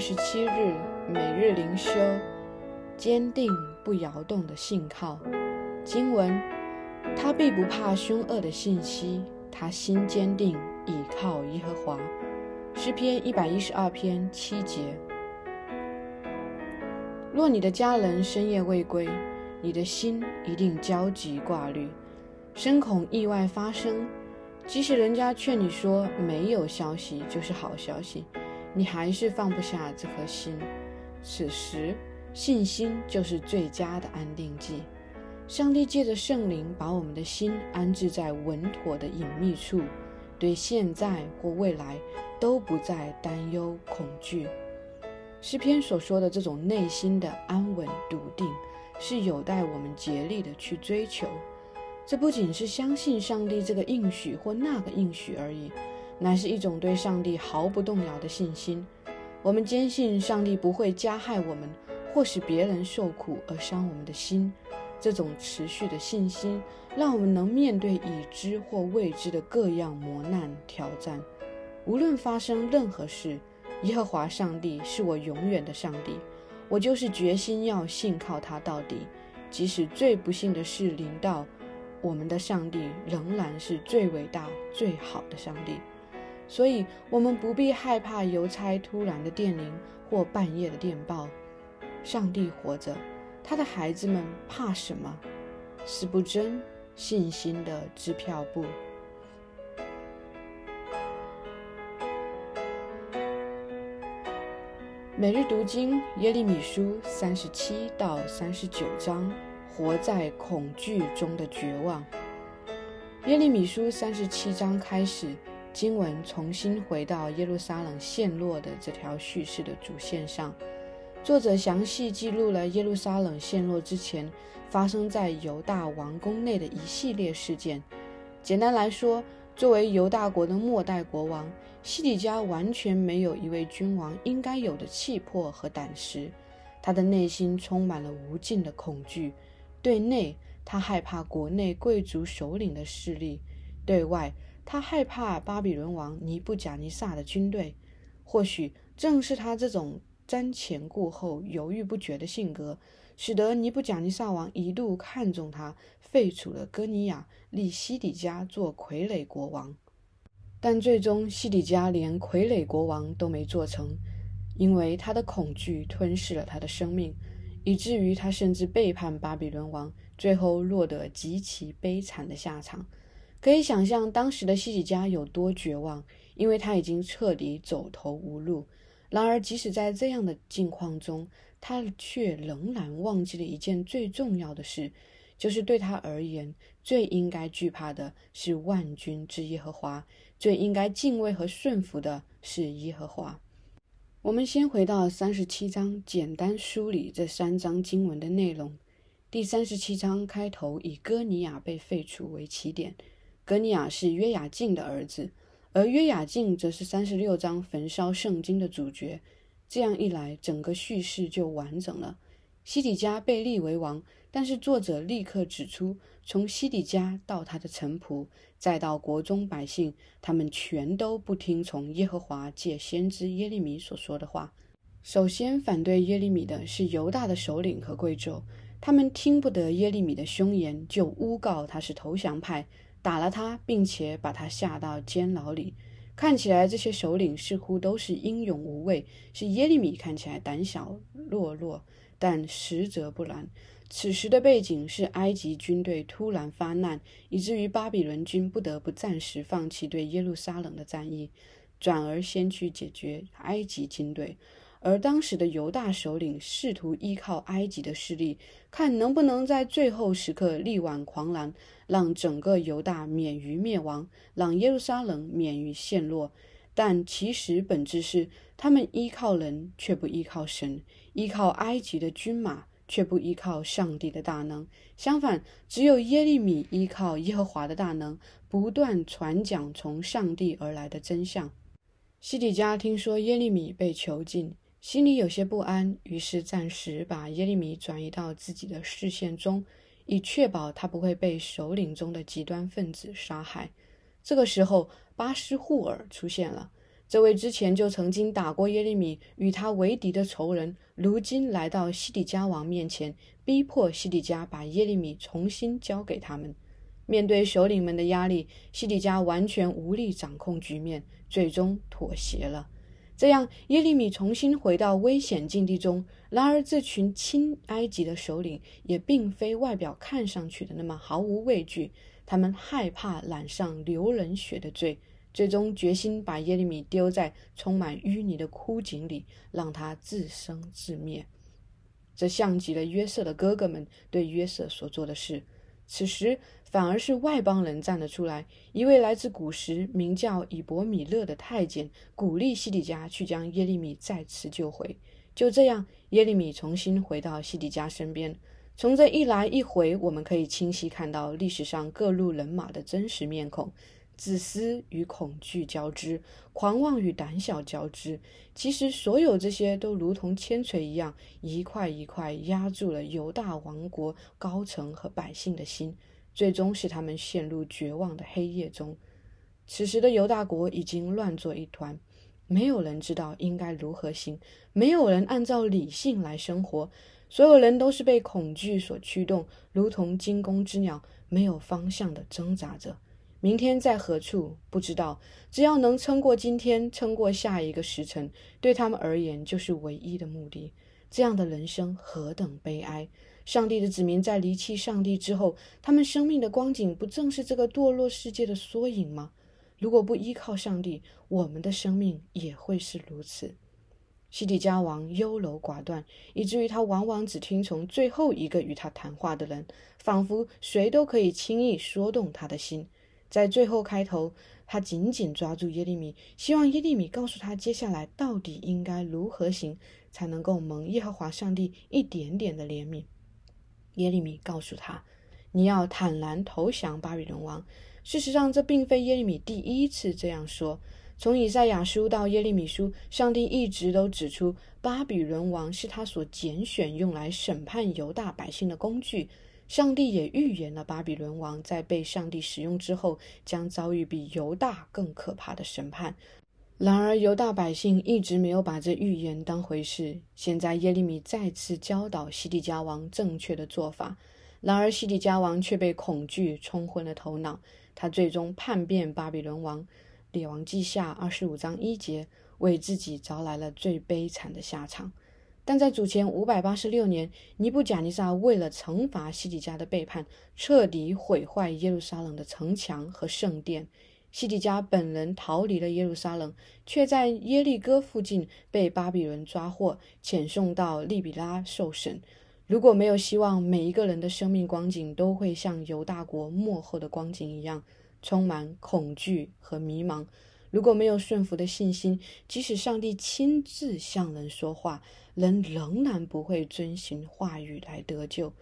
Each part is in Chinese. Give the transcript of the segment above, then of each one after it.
十七日每日灵修，坚定不摇动的信靠。经文：他必不怕凶恶的信息，他心坚定，倚靠耶和华。诗篇一百一十二篇七节。若你的家人深夜未归，你的心一定焦急挂虑，深恐意外发生。即使人家劝你说没有消息就是好消息，你还是放不下这颗心。此时，信心就是最佳的安定剂。上帝借着圣灵把我们的心安置在稳妥的隐秘处，对现在或未来都不再担忧恐惧。诗篇所说的这种内心的安稳笃定，是有待我们竭力的去追求。这不仅是相信上帝这个应许或那个应许而已，乃是一种对上帝毫不动摇的信心。我们坚信上帝不会加害我们，或使别人受苦而伤我们的心。这种持续的信心，让我们能面对已知或未知的各样磨难挑战。无论发生任何事，耶和华上帝是我永远的上帝。我就是决心要信靠他到底，即使最不幸的事临到。我们的上帝仍然是最伟大、最好的上帝，所以我们不必害怕邮差突然的电铃或半夜的电报。上帝活着，他的孩子们怕什么？是不真信心的支票簿。每日读经耶利米书三十七到三十九章。活在恐惧中的绝望。耶利米书三十七章开始，经文重新回到耶路撒冷陷落的这条叙事的主线上。作者详细记录了耶路撒冷陷落之前发生在犹大王宫内的一系列事件。简单来说，作为犹大国的末代国王，西底家完全没有一位君王应该有的气魄和胆识，他的内心充满了无尽的恐惧。对内，他害怕国内贵族首领的势力；对外，他害怕巴比伦王尼布贾尼撒的军队。或许正是他这种瞻前顾后、犹豫不决的性格，使得尼布贾尼撒王一度看中他，废除了哥尼亚，立西底家做傀儡国王。但最终，西底家连傀儡国王都没做成，因为他的恐惧吞噬了他的生命。以至于他甚至背叛巴比伦王，最后落得极其悲惨的下场。可以想象当时的西底家有多绝望，因为他已经彻底走投无路。然而，即使在这样的境况中，他却仍然忘记了一件最重要的事，就是对他而言，最应该惧怕的是万军之耶和华，最应该敬畏和顺服的是耶和华。我们先回到三十七章，简单梳理这三章经文的内容。第三十七章开头以哥尼亚被废除为起点。格尼亚是约雅敬的儿子，而约雅敬则是三十六章焚烧圣经的主角。这样一来，整个叙事就完整了。西底家被立为王，但是作者立刻指出，从西底家到他的臣仆，再到国中百姓，他们全都不听从耶和华借先知耶利米所说的话。首先反对耶利米的是犹大的首领和贵胄，他们听不得耶利米的凶言，就诬告他是投降派，打了他，并且把他下到监牢里。看起来这些首领似乎都是英勇无畏，是耶利米看起来胆小懦弱。但实则不然。此时的背景是埃及军队突然发难，以至于巴比伦军不得不暂时放弃对耶路撒冷的战役，转而先去解决埃及军队。而当时的犹大首领试图依靠埃及的势力，看能不能在最后时刻力挽狂澜，让整个犹大免于灭亡，让耶路撒冷免于陷落。但其实本质是，他们依靠人，却不依靠神。依靠埃及的军马，却不依靠上帝的大能。相反，只有耶利米依靠耶和华的大能，不断传讲从上帝而来的真相。西底家听说耶利米被囚禁，心里有些不安，于是暂时把耶利米转移到自己的视线中，以确保他不会被首领中的极端分子杀害。这个时候，巴斯户尔出现了。这位之前就曾经打过耶利米、与他为敌的仇人，如今来到西底家王面前，逼迫西底家把耶利米重新交给他们。面对首领们的压力，西底家完全无力掌控局面，最终妥协了。这样，耶利米重新回到危险境地中。然而，这群亲埃及的首领也并非外表看上去的那么毫无畏惧，他们害怕染上流人血的罪。最终决心把耶利米丢在充满淤泥的枯井里，让他自生自灭。这像极了约瑟的哥哥们对约瑟所做的事。此时反而是外邦人站了出来，一位来自古时名叫以伯米勒的太监鼓励西底家去将耶利米再次救回。就这样，耶利米重新回到西底家身边。从这一来一回，我们可以清晰看到历史上各路人马的真实面孔。自私与恐惧交织，狂妄与胆小交织。其实，所有这些都如同铅锤一样，一块一块压住了犹大王国高层和百姓的心，最终使他们陷入绝望的黑夜中。此时的犹大国已经乱作一团，没有人知道应该如何行，没有人按照理性来生活，所有人都是被恐惧所驱动，如同惊弓之鸟，没有方向的挣扎着。明天在何处不知道，只要能撑过今天，撑过下一个时辰，对他们而言就是唯一的目的。这样的人生何等悲哀！上帝的子民在离弃上帝之后，他们生命的光景不正是这个堕落世界的缩影吗？如果不依靠上帝，我们的生命也会是如此。西底家王优柔寡断，以至于他往往只听从最后一个与他谈话的人，仿佛谁都可以轻易说动他的心。在最后开头，他紧紧抓住耶利米，希望耶利米告诉他接下来到底应该如何行，才能够蒙耶和华上帝一点点的怜悯。耶利米告诉他：“你要坦然投降巴比伦王。”事实上，这并非耶利米第一次这样说。从以赛亚书到耶利米书，上帝一直都指出巴比伦王是他所拣选用来审判犹大百姓的工具。上帝也预言了巴比伦王在被上帝使用之后，将遭遇比犹大更可怕的审判。然而，犹大百姓一直没有把这预言当回事。现在，耶利米再次教导西底家王正确的做法，然而西底家王却被恐惧冲昏了头脑。他最终叛变巴比伦王，列王记下二十五章一节，为自己招来了最悲惨的下场。但在主前五百八十六年，尼布贾尼撒为了惩罚西底家的背叛，彻底毁坏耶路撒冷的城墙和圣殿。西底家本人逃离了耶路撒冷，却在耶利哥附近被巴比伦抓获，遣送到利比拉受审。如果没有希望，每一个人的生命光景都会像犹大国末后的光景一样，充满恐惧和迷茫。如果没有顺服的信心，即使上帝亲自向人说话，人仍然不会遵循话语来得救。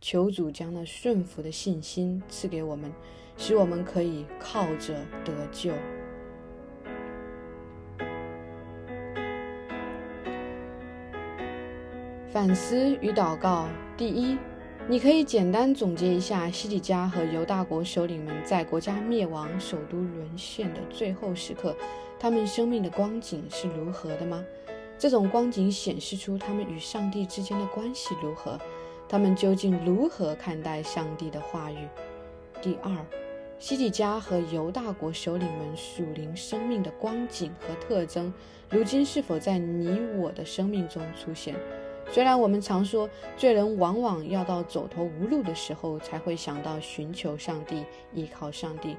求主将那顺服的信心赐给我们，使我们可以靠着得救。反思与祷告：第一。你可以简单总结一下西底家和犹大国首领们在国家灭亡、首都沦陷的最后时刻，他们生命的光景是如何的吗？这种光景显示出他们与上帝之间的关系如何？他们究竟如何看待上帝的话语？第二，西底家和犹大国首领们属灵生命的光景和特征，如今是否在你我的生命中出现？虽然我们常说罪人往往要到走投无路的时候才会想到寻求上帝、依靠上帝，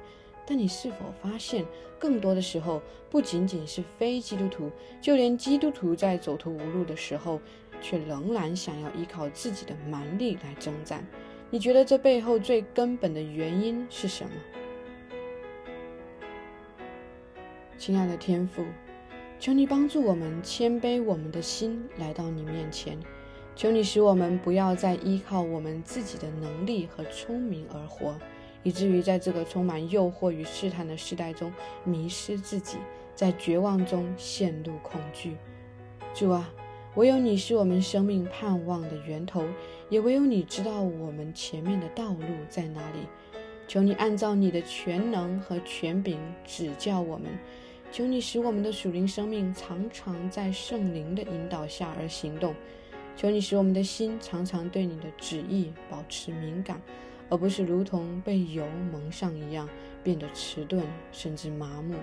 但你是否发现，更多的时候，不仅仅是非基督徒，就连基督徒在走投无路的时候，却仍然想要依靠自己的蛮力来征战？你觉得这背后最根本的原因是什么？亲爱的天父。求你帮助我们谦卑我们的心来到你面前，求你使我们不要再依靠我们自己的能力和聪明而活，以至于在这个充满诱惑与试探的时代中迷失自己，在绝望中陷入恐惧。主啊，唯有你是我们生命盼望的源头，也唯有你知道我们前面的道路在哪里。求你按照你的全能和权柄指教我们。求你使我们的属灵生命常常在圣灵的引导下而行动。求你使我们的心常常对你的旨意保持敏感，而不是如同被油蒙上一样变得迟钝甚至麻木。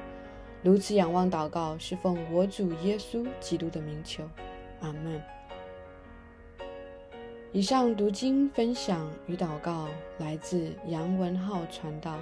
如此仰望祷告，是奉我主耶稣基督的名求，阿门。以上读经分享与祷告来自杨文浩传道。